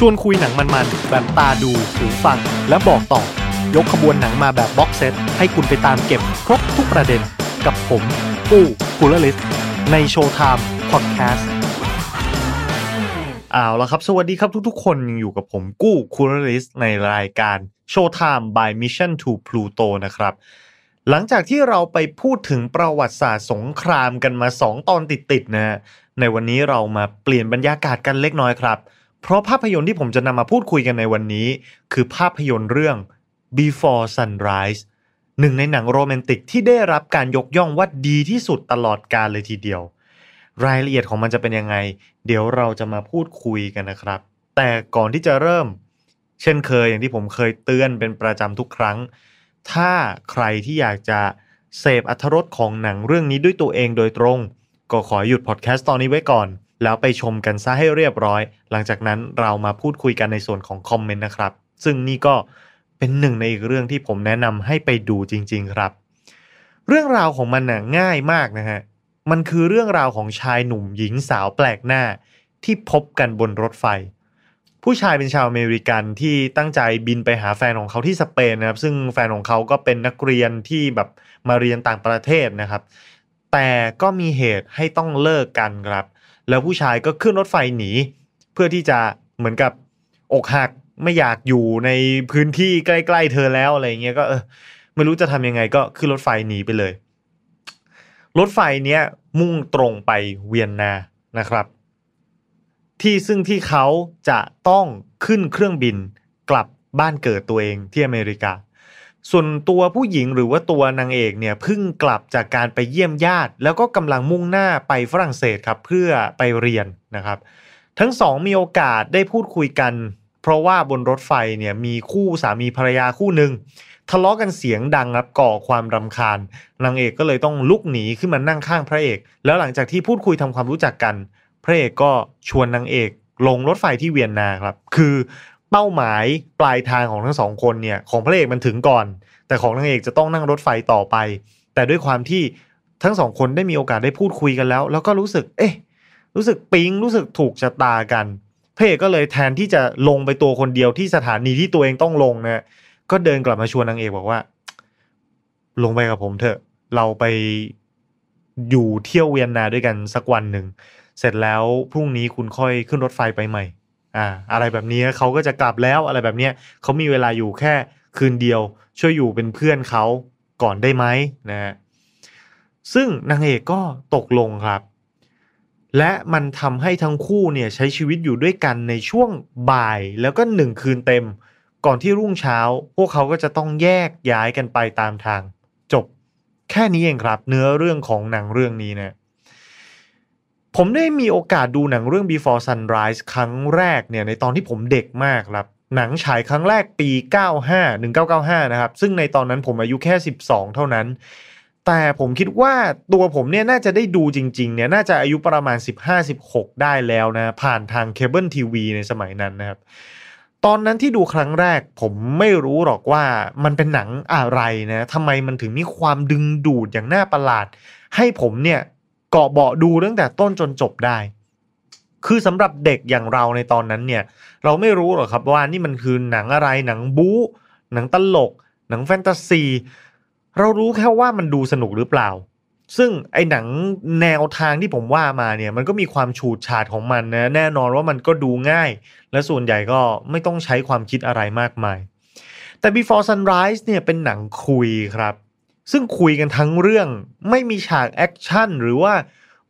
ชวนคุยหนังมันๆ แบบตาดูหูฟัง และบอกต่อ ยกขบวนหนังมาแบบ box set ให้คุณไปตามเก็บครบทุกประเด็นกับผมปู้กูลลิสในโชว์ไทม์พอดแคสต์เอาละครับ สวัสดีครับทุกๆ คนอยู่กับผมกู้คูลลิสในรายการโชว์ไทม์ by Mission to Pluto นะครับ หลังจากที่เราไปพูดถึงประวัติศาสตร์สงครามกันมา 2 ตอนติดๆนะในวันนี้เรามาเปลี่ยนบรรยากาศกันเล็กน้อยครับ เพราะภาพยนตร์ที่ผมจะนำมาพูดคุยกันในวันนี้ คือภาพยนตร์เรื่อง Before Sunrise หนึ่งในหนังโรแมนติกที่ได้รับการยกย่องว่าดีที่สุดตลอดกาลเลยทีเดียว รายละเอียดของมันจะเป็นยังไง เดี๋ยวเราจะมาพูดคุยกันนะครับ แต่ก่อนที่จะเริ่ม เช่นเคยอย่างที่ผมเคยเตือนเป็นประจำทุกครั้ง ถ้าใครที่อยากจะเสพอรรถรสของหนังเรื่องนี้ด้วยตัวเองโดยตรง ก็ขอหยุดพอดแคสต์ตอนนี้ไว้ก่อน แล้วไปชมกันซะให้เรียบร้อย หลังจากนั้นเรามาพูดคุยกันในส่วนของคอมเมนต์นะครับ ซึ่งนี่ก็เป็นหนึ่งในอีกเรื่องที่ผมแนะนำให้ไปดูจริง ๆครับ เรื่องราวของมันน่ะง่ายมากนะฮะ มันคือเรื่องราวของชายหนุ่มหญิงสาวแปลกหน้า ที่พบกันบนรถไฟ ผู้ชายเป็นชาวอเมริกันที่ตั้งใจบินไปหาแฟนของเขาที่สเปนนะครับ ซึ่งแฟนของเขาก็เป็นนักเรียนที่แบบมาเรียนต่างประเทศนะครับ แต่ก็มีเหตุให้ต้องเลิกกันครับ แล้วผู้ชายก็ขึ้นรถไฟหนี เพื่อที่จะเหมือนกับอกหักไม่อยากอยู่ในพื้นที่ใกล้ ๆ เธอแล้วอะไรเงี้ยก็เออไม่รู้จะทำยังไงก็ขึ้นรถไฟหนีไปเลย รถไฟเนี้ยมุ่งตรงไปเวียนนานะครับ ที่ซึ่งที่เขาจะต้องขึ้นเครื่องบินกลับบ้านเกิดตัวเองที่อเมริกา ส่วนตัวผู้หญิงหรือว่าตัวนางเอกเนี่ยเพิ่งกลับจากการไปเยี่ยมญาติ แล้วก็กำลังมุ่งหน้าไปฝรั่งเศสครับเพื่อไปเรียนนะครับ ทั้งสองมีโอกาสได้พูดคุยกัน เพราะว่าบนรถไฟเนี่ยมีคู่สามีภรรยาคู่หนึ่งทะเลาะกันเสียงดังครับก่อความรำคาญนางเอกก็เลยต้องลุกหนีขึ้นมานั่งข้างพระเอก แล้วหลังจากที่พูดคุยทำความรู้จักกัน พระเอกก็ชวนนางเอกลงรถไฟที่เวียนนาครับ คือ เป้าหมายปลายทางของทั้งสองคนเนี่ยของพระเอกมันถึงก่อน แต่ของนางเอกจะต้องนั่งรถไฟต่อไป แต่ด้วยความที่ทั้งสองคนได้มีโอกาสได้พูดคุยกันแล้ว แล้วก็รู้สึก เอ๊ะ รู้สึกปิ๊งรู้สึกถูกชะตากันพระเอกก็เลยแทนที่จะลงไปตัวคนเดียวที่สถานีที่ตัวเองต้องลงนะก็เดินกลับมาชวนนางเอกบอกว่า ลงไปกับผมเถอะ เราไปอยู่เที่ยวเวียนนาด้วยกันสักวันหนึ่ง เสร็จแล้วพรุ่งนี้คุณค่อยขึ้นรถไฟไปใหม่ อ่าอะไรแบบนี้เขาก็จะกลับแล้วอะไรแบบเนี้ยเขามีเวลาอยู่แค่คืนเดียว ช่วยอยู่เป็นเพื่อนเขาก่อนได้ไหมนะฮะซึ่งนางเอกก็ตกลงครับ และมันทำให้ทั้งคู่เนี่ยใช้ชีวิตอยู่ด้วยกันในช่วงบ่ายแล้วก็หนึ่งคืนเต็ม ก่อนที่รุ่งเช้า พวกเขาก็จะต้องแยกย้ายกันไปตามทาง จบแค่นี้เองครับ เนื้อเรื่องของหนังเรื่องนี้นะ ผมได้มีโอกาสดูหนังเรื่อง Before Sunrise ครั้งแรกเนี่ยในตอนที่ผมเด็กมากครับหนังฉายครั้งแรกปี 95 1995 นะครับ ซึ่งในตอนนั้นผมอายุแค่ 12 เท่านั้น แต่ผมคิดว่าตัวผมเนี่ยน่าจะได้ดูจริงๆ เนี่ยน่าจะอายุประมาณ 15-16 ได้แล้วนะ ผ่านทางเคเบิลทีวีในสมัยนั้นนะครับ ตอนนั้นที่ดูครั้งแรกผมไม่รู้หรอกว่ามันเป็นหนังอะไรนะทำไมมันถึงมีความดึงดูดอย่างน่าประหลาด ให้ผมเนี่ย เกาะเบาะดูตั้งแต่ต้นจนจบได้ คือสำหรับเด็กอย่างเราในตอนนั้นเนี่ย เราไม่รู้หรอกครับว่านี่มันคือหนังอะไรหนังบู๊หนังตลก หนังแฟนตาซี เรารู้แค่ว่ามันดูสนุกหรือเปล่า ซึ่งไอ้หนังแนวทางที่ผมว่ามาเนี่ย มันก็มีความฉูดฉาดของมันนะแน่นอนว่ามันก็ดูง่าย และส่วนใหญ่ก็ไม่ต้องใช้ความคิดอะไรมากมายแต่ Before Sunrise เนี่ยเป็นหนังคุยครับ ซึ่งคุยกันทั้งเรื่องไม่มีฉากแอคชั่นหรือว่า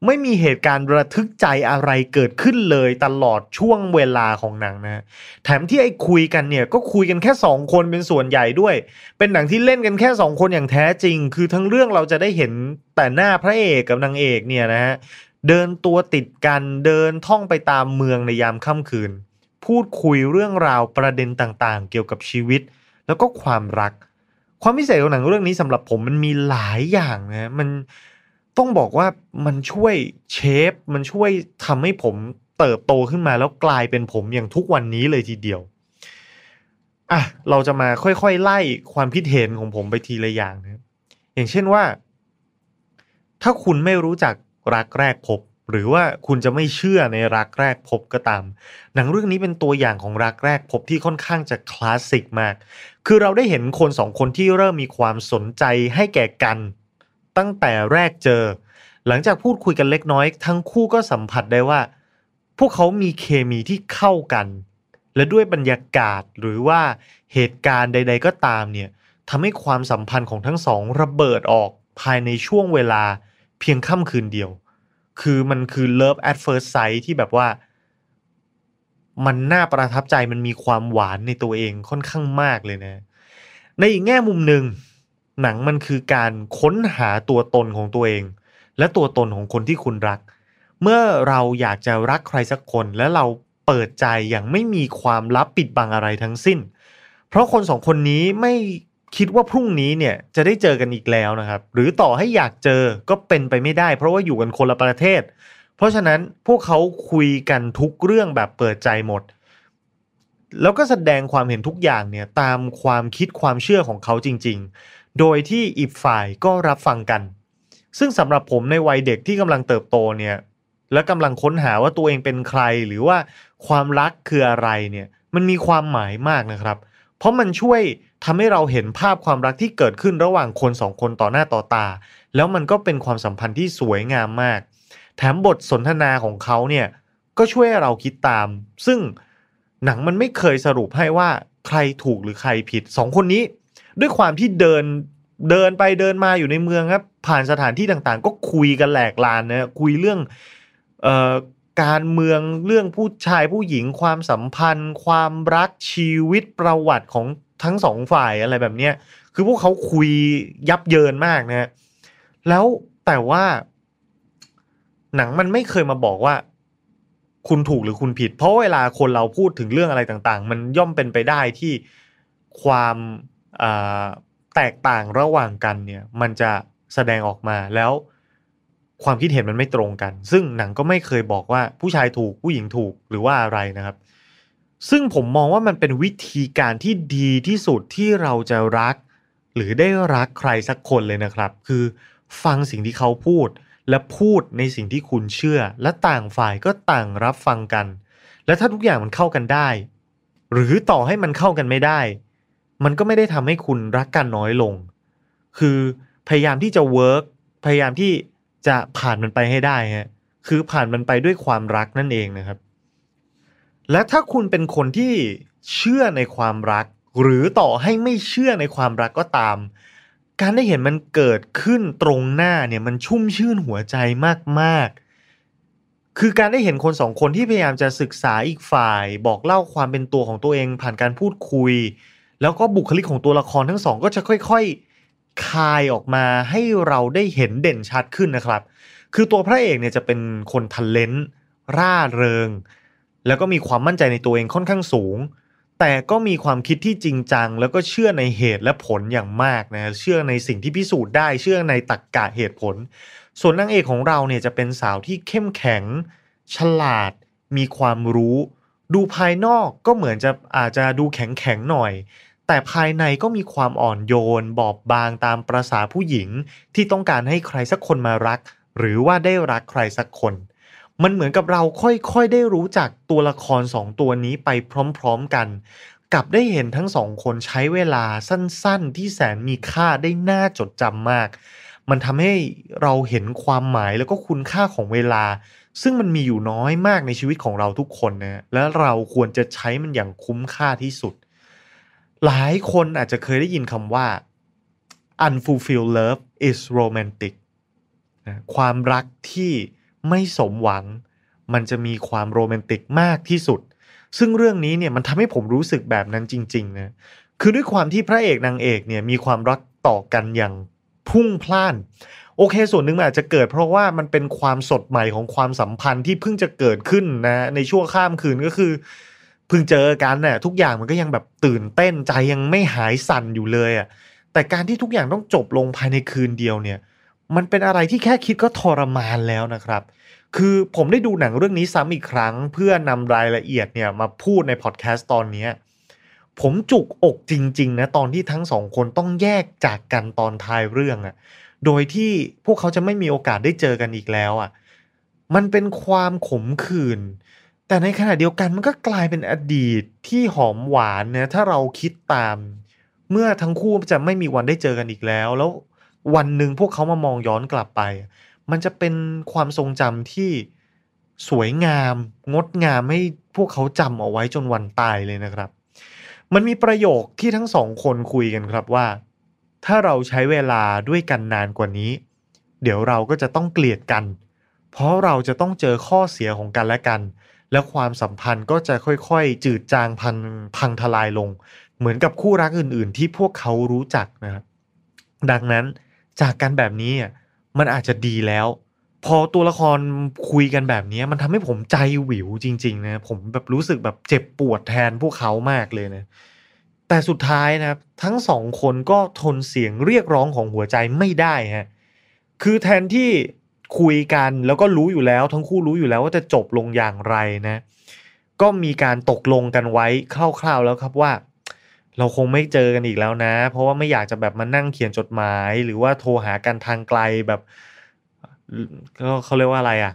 ไม่มีเหตุการณ์ระทึกใจอะไรเกิดขึ้นเลยตลอดช่วงเวลาของหนังนะแถมที่ไอ้คุยกันเนี่ยก็คุยกันแค่ 2 คนเป็นส่วนใหญ่ด้วย เป็นหนังที่เล่นกันแค่ 2 คนอย่างแท้จริง คือทั้งเรื่องเราจะได้เห็นแต่หน้าพระเอกกับนางเอกเนี่ยนะฮะเดินตัวติดกันเดินท่องไปตามเมืองในยามค่ำคืน พูดคุยเรื่องราวประเด็นต่างๆ เกี่ยวกับชีวิต แล้วก็ความรัก ความพิเศษของหนังเรื่องนี้สำหรับผมมันมีหลายอย่างนะมันต้องบอกว่ามันช่วยเชฟมันช่วยทำให้ผมเติบโตขึ้นมาแล้วกลายเป็นผมอย่างทุกวันนี้เลยทีเดียวอะเราจะมาค่อยๆไล่ความคิดเห็นของผมไปทีละอย่างนะอย่างเช่นว่า ถ้าคุณไม่รู้จักรักแรกพบ หรือว่าคุณจะไม่เชื่อในรักแรกพบก็ตาม หนังเรื่องนี้เป็นตัวอย่างของรักแรกพบที่ค่อนข้างจะคลาสสิกมาก คือเราได้เห็นคนสองคนที่เริ่มมีความสนใจให้แก่กัน ตั้งแต่แรกเจอ หลังจากพูดคุยกันเล็กน้อย ทั้งคู่ก็สัมผัสได้ว่า พวกเขามีเคมีที่เข้ากัน และด้วยบรรยากาศหรือว่าเหตุการณ์ใด ๆ ก็ตามเนี่ยทำให้ความสัมพันธ์ของทั้งสองระเบิดออกภายในช่วงเวลาเพียงค่ำคืนเดียว คือมันคือ love at first sight ที่แบบว่า มันน่าประทับใจมันมีความหวานในตัวเองค่อนข้างมากเลยนะ ในอีกแง่มุมหนึ่งหนังมันคือการค้นหาตัวตนของตัวเอง และตัวตนของคนที่คุณรัก เมื่อเราอยากจะรักใครสักคนและเราเปิดใจอย่างไม่มีความลับปิดบังอะไรทั้งสิ้น เพราะคนสองคนนี้ไม่ คิดว่าพรุ่งนี้เนี่ยจะได้เจอกันอีกแล้วนะครับ หรือต่อให้อยากเจอก็เป็นไปไม่ได้ เพราะว่าอยู่กันคนละประเทศ เพราะฉะนั้นพวกเขาคุยกันทุกเรื่องแบบเปิดใจหมด แล้วก็แสดงความเห็นทุกอย่างเนี่ยตามความคิดความเชื่อของเขาจริง ๆ โดยที่อีกฝ่ายก็รับฟังกัน ซึ่งสำหรับผมในวัยเด็กที่กำลังเติบโตเนี่ยและกำลังค้นหาว่าตัวเองเป็นใครหรือว่าความรักคืออะไรเนี่ยมันมีความหมายมากนะครับเเพราะมันช่วยทำให้เราเห็นภาพความรักที่เกิดขึ้นระหว่างคนสองคนต่อหน้าต่อตา แล้วมันก็เป็นความสัมพันธ์ที่สวยงามมาก แถมบทสนทนาของเขาเนี่ยก็ช่วยเราคิดตาม ซึ่งหนังมันไม่เคยสรุปให้ว่าใครถูกหรือใครผิดสองคนนี้ ด้วยความที่เดินเดินไปเดินมาอยู่ในเมืองครับ ผ่านสถานที่ต่างๆ ก็คุยกันแหลกลานนะคุยเรื่องเอ การเมืองเรื่องผู้ชายผู้หญิงความสัมพันธ์ ความรักชีวิตประวัติของทั้งสองฝ่ายอะไรแบบเนี้ยคือพวกเขาคุยยับเยินมากนะ แล้วแต่ว่า หนังมันไม่เคยมาบอกว่า คุณถูกหรือคุณผิด เพราะเวลาคนเราพูดถึงเรื่องอะไรต่าง ๆ มันย่อมเป็นไปได้ที่ความแตกต่างระหว่างกันเนี่ย มันจะแสดงออกมาแล้ว ความคิดเห็นมันไม่ตรงกัน ซึ่งหนังก็ไม่เคยบอกว่าผู้ชายถูกผู้หญิงถูกหรือว่าอะไรนะครับ ซึ่งผมมองว่ามันเป็นวิธีการที่ดีที่สุดที่เราจะรัก หรือได้รักใครสักคนเลยนะครับ คือฟังสิ่งที่เขาพูด และพูดในสิ่งที่คุณเชื่อ และต่างฝ่ายก็ต่างรับฟังกัน และถ้าทุกอย่างมันเข้ากันได้ หรือต่อให้มันเข้ากันไม่ได้ มันก็ไม่ได้ทำให้คุณรักกันน้อยลง คือพยายามที่จะเวิร์กพยายามที่ จะผ่านมันไปให้ได้ฮะคือผ่านมันไปด้วยความรักนั่นเองนะครับ และถ้าคุณเป็นคนที่เชื่อในความรัก หรือต่อให้ไม่เชื่อในความรักก็ตาม การได้เห็นมันเกิดขึ้นตรงหน้าเนี่ยมันชุ่มชื่นหัวใจมากๆ คือการได้เห็นคนสองคนที่พยายามจะศึกษาอีกฝ่าย บอกเล่าความเป็นตัวของตัวเองผ่านการพูดคุย แล้วก็บุคลิกของตัวละครทั้งสองก็จะค่อยๆ คายออกมาให้เราได้เห็นเด่นชัดขึ้นนะครับ คือตัวพระเอกเนี่ยจะเป็นคนทันเลนร่าเริง แล้วก็มีความมั่นใจในตัวเองค่อนข้างสูง แต่ก็มีความคิดที่จริงจัง แล้วก็เชื่อในเหตุและผลอย่างมากนะเชื่อในสิ่งที่พิสูจน์ได้เชื่อในตรรกกะเหตุผล ส่วนนางเอกของเราเนี่ยจะเป็นสาวที่เข้มแข็ง ฉลาด มีความรู้ ดูภายนอกก็เหมือนจะอาจจะดูแข็งแข็งหน่อย แต่ภายในก็มีความอ่อนโยน บอบบางตามประษาผู้หญิง ที่ต้องการให้ใครสักคนมารัก หรือว่าได้รักใครสักคน มันเหมือนกับเราค่อยๆได้รู้จักตัวละครสองตัวนี้ไปพร้อมๆกันกลับได้เห็นทั้งสองคนใช้เวลาสั้นๆ ที่แสนมีค่าได้น่าจดจำมาก มันทำให้เราเห็นความหมายแล้วก็คุณค่าของเวลา ซึ่งมันมีอยู่น้อยมากในชีวิตของเราทุกคนนะและเราควรจะใช้มันอย่างคุ้มค่าที่สุด หลายคนอาจจะเคยได้ยินคำว่า unfulfilled love is romantic ความรักที่ไม่สมหวัง มันจะมีความโรแมนติกมากที่สุด ซึ่งเรื่องนี้เนี่ยมันทำให้ผมรู้สึกแบบนั้นจริงๆนะคือด้วยความที่พระเอกนางเอกเนี่ยมีความรักต่อกันอย่างพุ่งพล่าน โอเค ส่วนหนึ่งอาจจะเกิดเพราะว่ามันเป็นความสดใหม่ของความสัมพันธ์ที่เพิ่งจะเกิดขึ้นนะในช่วงข้ามคืนก็คือ เพิ่งเจอกันนะ่ะทุกอย่างมันก็ยังแบบตื่นเต้นใจยังไม่หายสั่นอยู่เลยอะแต่การที่ทุกอย่างต้องจบลงภายในคืนเดียวเนี่ย มันเป็นอะไรที่แค่คิดก็ทรมานแล้วนะครับ คือผมได้ดูหนังเรื่องนี้ซ้ำอีกครั้ง เพื่อนำรายละเอียดเนี่ยมาพูดในพอดแคสต์ตอนนี้ผมจุกอกจริงๆนะตอนที่ทั้งสองคนต้องแยกจากกันตอนท้ายเรื่องอะโดยที่พวกเขาจะไม่มีโอกาสได้เจอกันอีกแล้วอะมันเป็นความขมขื่น แต่ในขณะเดียวกันมันก็กลายเป็นอดีตที่หอมหวานนะถ้าเราคิดตาม เมื่อทั้งคู่จะไม่มีวันได้เจอกันอีกแล้ว แล้ววันหนึ่งพวกเขามามองย้อนกลับไป มันจะเป็นความทรงจำที่สวยงาม งดงามให้พวกเขาจำเอาไว้จนวันตายเลยนะครับ มันมีประโยคที่ทั้งสองคนคุยกันครับว่า ถ้าเราใช้เวลาด้วยกันนานกว่านี้ เดี๋ยวเราก็จะต้องเกลียดกัน เพราะเราจะต้องเจอข้อเสียของกันและกัน แล้วความสัมพันธ์ก็จะค่อยๆ จืดจางพังพังทลายลง เหมือนกับคู่รักอื่น ๆ ที่พวกเขารู้จักนะครับดังนั้นจากกันแบบนี้อะมันอาจจะดีแล้ว พอตัวละครคุยกันแบบนี้มันทำให้ผมใจหวิวจริง ๆ นะผมแบบรู้สึกแบบเจ็บปวดแทนพวกเขามากเลยนะแต่สุดท้ายนะครับ ทั้งสองคนก็ทนเสียงเรียกร้องของหัวใจไม่ได้ฮะคือแทนที่ คุยกันแล้วก็รู้อยู่แล้ว ทั้งคู่รู้อยู่แล้วว่าจะจบลงอย่างไรนะ ก็มีการตกลงกันไว้คร่าวๆแล้วครับว่า เราคงไม่เจอกันอีกแล้วนะ เพราะว่าไม่อยากจะแบบมานั่งเขียนจดหมาย หรือว่าโทรหากันทางไกลแบบก็เขาเรียกว่าอะไรอะ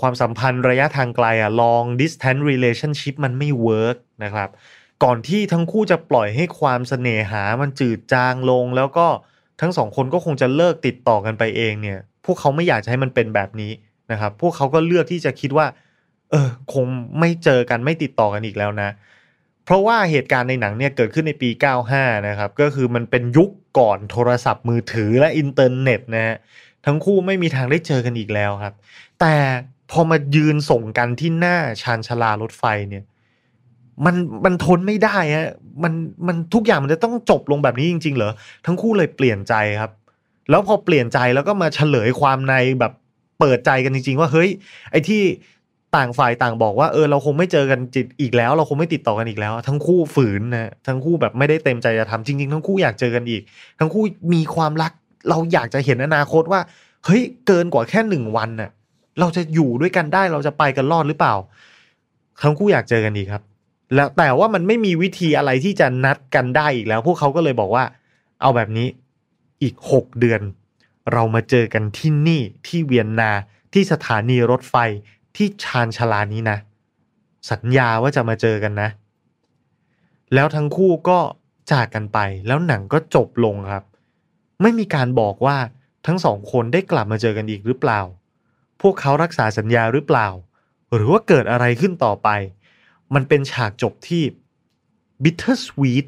ความสัมพันธ์ระยะทางไกลอะ long distance relationship มันไม่เวิร์กนะครับ ก่อนที่ทั้งคู่จะปล่อยให้ความเสน่หามันจืดจางลงแล้วก็ ทั้งสองคนก็คงจะเลิกติดต่อกันไปเองเนี่ย พวกเขาไม่อยากจะให้มันเป็นแบบนี้นะครับ พวกเขาก็เลือกที่จะคิดว่า เออ คงไม่เจอกันไม่ติดต่อกันอีกแล้วนะ เพราะว่าเหตุการณ์ในหนังเนี่ยเกิดขึ้นในปี 95 นะครับ ก็คือมันเป็นยุคก่อนโทรศัพท์มือถือและอินเทอร์เน็ตนะฮะ ทั้งคู่ไม่มีทางได้เจอกันอีกแล้วครับ แต่พอมายืนส่งกันที่หน้าชานชาลารถไฟเนี่ย มันมันทนไม่ได้ฮะมันมันทุกอย่างมันจะต้องจบลงแบบนี้จริง ๆ เหรอทั้งคู่เลยเปลี่ยนใจครับ แล้วพอเปลี่ยนใจแล้วก็มาเฉลยความในแบบเปิดใจกันจริง ๆ ว่าเฮ้ย ไอ้ที่ต่างฝ่ายต่างบอกว่าเออเราคงไม่เจอกันจิตอีกแล้ว เราคงไม่ติดต่อกันอีกแล้ว ทั้งคู่ฝืนนะทั้งคู่แบบไม่ได้เต็มใจจะทำจริง ๆ ทั้งคู่อยากเจอกันอีก ทั้งคู่มีความรัก เราอยากจะเห็นอนาคตว่า เฮ้ยเกินกว่าแค่หนึ่งวันน่ะเราจะอยู่ด้วยกันได้เราจะไปกันรอดหรือเปล่า ทั้งคู่อยากเจอกันอีกครับ แล้วแต่ว่ามันไม่มีวิธีอะไรที่จะนัดกันได้อีกแล้ว พวกเขาก็เลยบอกว่า เอาแบบนี้อีกหกเดือน เรามาเจอกันที่นี่ที่เวียนนาที่สถานีรถไฟที่ชานชาลานี้นะ สัญญาว่าจะมาเจอกันนะ แล้วทั้งคู่ก็จากกันไปแล้วหนังก็จบลงครับ ไม่มีการบอกว่าทั้งสองคนได้กลับมาเจอกันอีกหรือเปล่า พวกเขารักษาสัญญาหรือเปล่า หรือว่าเกิดอะไรขึ้นต่อไป มันเป็นฉากจบที่ bitter sweet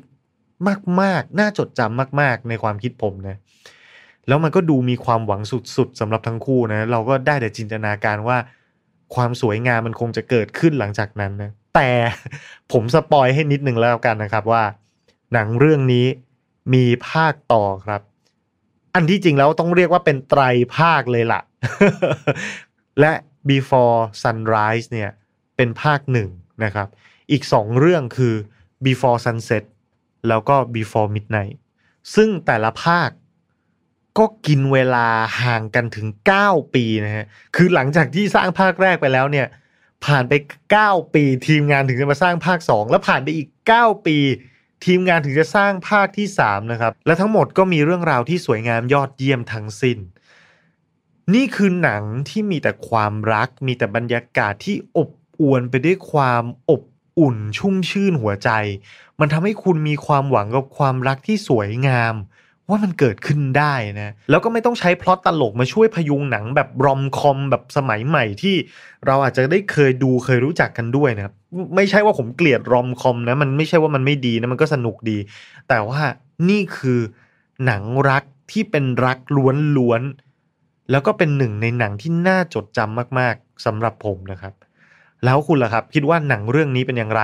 มากๆ น่าจดจำมาก ๆ ในความคิดผมนะ แล้วมันก็ดูมีความหวังสุด ๆสำหรับทั้งคู่นะ เราก็ได้แต่จินตนาการว่า ความสวยงามมันคงจะเกิดขึ้นหลังจากนั้นนะ แต่ผมสปอยให้นิดนึงแล้วกันนะครับว่า หนังเรื่องนี้มีภาคต่อครับ อันที่จริงแล้วต้องเรียกว่าเป็นไตรภาคเลยละ่ะ และ before sunrise เนี่ย เป็นภาคหนึ่ง นะครับ อีกสองเรื่องคือ before sunset แล้วก็ before midnight ซึ่งแต่ละภาคก็กินเวลาห่างกันถึง 9 ปีนะฮะ คือหลังจากที่สร้างภาคแรกไปแล้วเนี่ย ผ่านไป 9 ปีทีมงานถึงจะมาสร้างภาค 2 แล้วผ่านไปอีก 9 ปี ทีมงานถึงจะสร้างภาคที่ 3 นะครับ และทั้งหมดก็มีเรื่องราวที่สวยงามยอดเยี่ยมทั้งสิ้น นี่คือหนังที่มีแต่ความรัก มีแต่บรรยากาศที่อบ อวลไปด้วยความอบอุ่นชุ่มชื่นหัวใจ มันทำให้คุณมีความหวังกับความรักที่สวยงาม ว่ามันเกิดขึ้นได้นะ แล้วก็ไม่ต้องใช้พล็อตตลกมาช่วยพยุงหนังแบบรอมคอมแบบสมัยใหม่ที่เราอาจจะได้เคยดูเคยรู้จักกันด้วยนะไม่ใช่ว่าผมเกลียดรอมคอมนะ มันไม่ใช่ว่ามันไม่ดีนะมันก็สนุกดี แต่ว่านี่คือหนังรักที่เป็นรักล้วนๆแล้วก็เป็นหนึ่งในหนังที่น่าจดจำมาก ๆสำหรับผมนะครับ แล้วคุณล่ะครับ คิดว่าหนังเรื่องนี้เป็นอย่างไร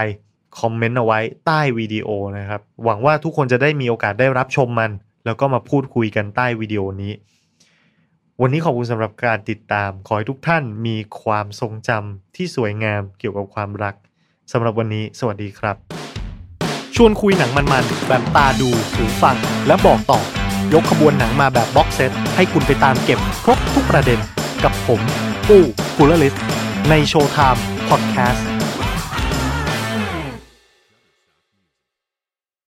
คอมเมนต์เอาไว้ใต้วิดีโอนะครับ หวังว่าทุกคนจะได้มีโอกาสได้รับชมมัน แล้วก็มาพูดคุยกันใต้วิดีโอนี้ วันนี้ขอบคุณสำหรับการติดตาม ขอให้ทุกท่านมีความทรงจำที่สวยงามเกี่ยวกับความรักสำหรับวันนี้ สวัสดีครับ ชวนคุยหนังมันๆแบบตาดูหูฟัง และบอกต่อ ยกขบวนหนังมาแบบ box set ให้คุณไปตามเก็บครบทุกประเด็น กับผม ปู้กูลลิสในโชว์ไทม์ Podcast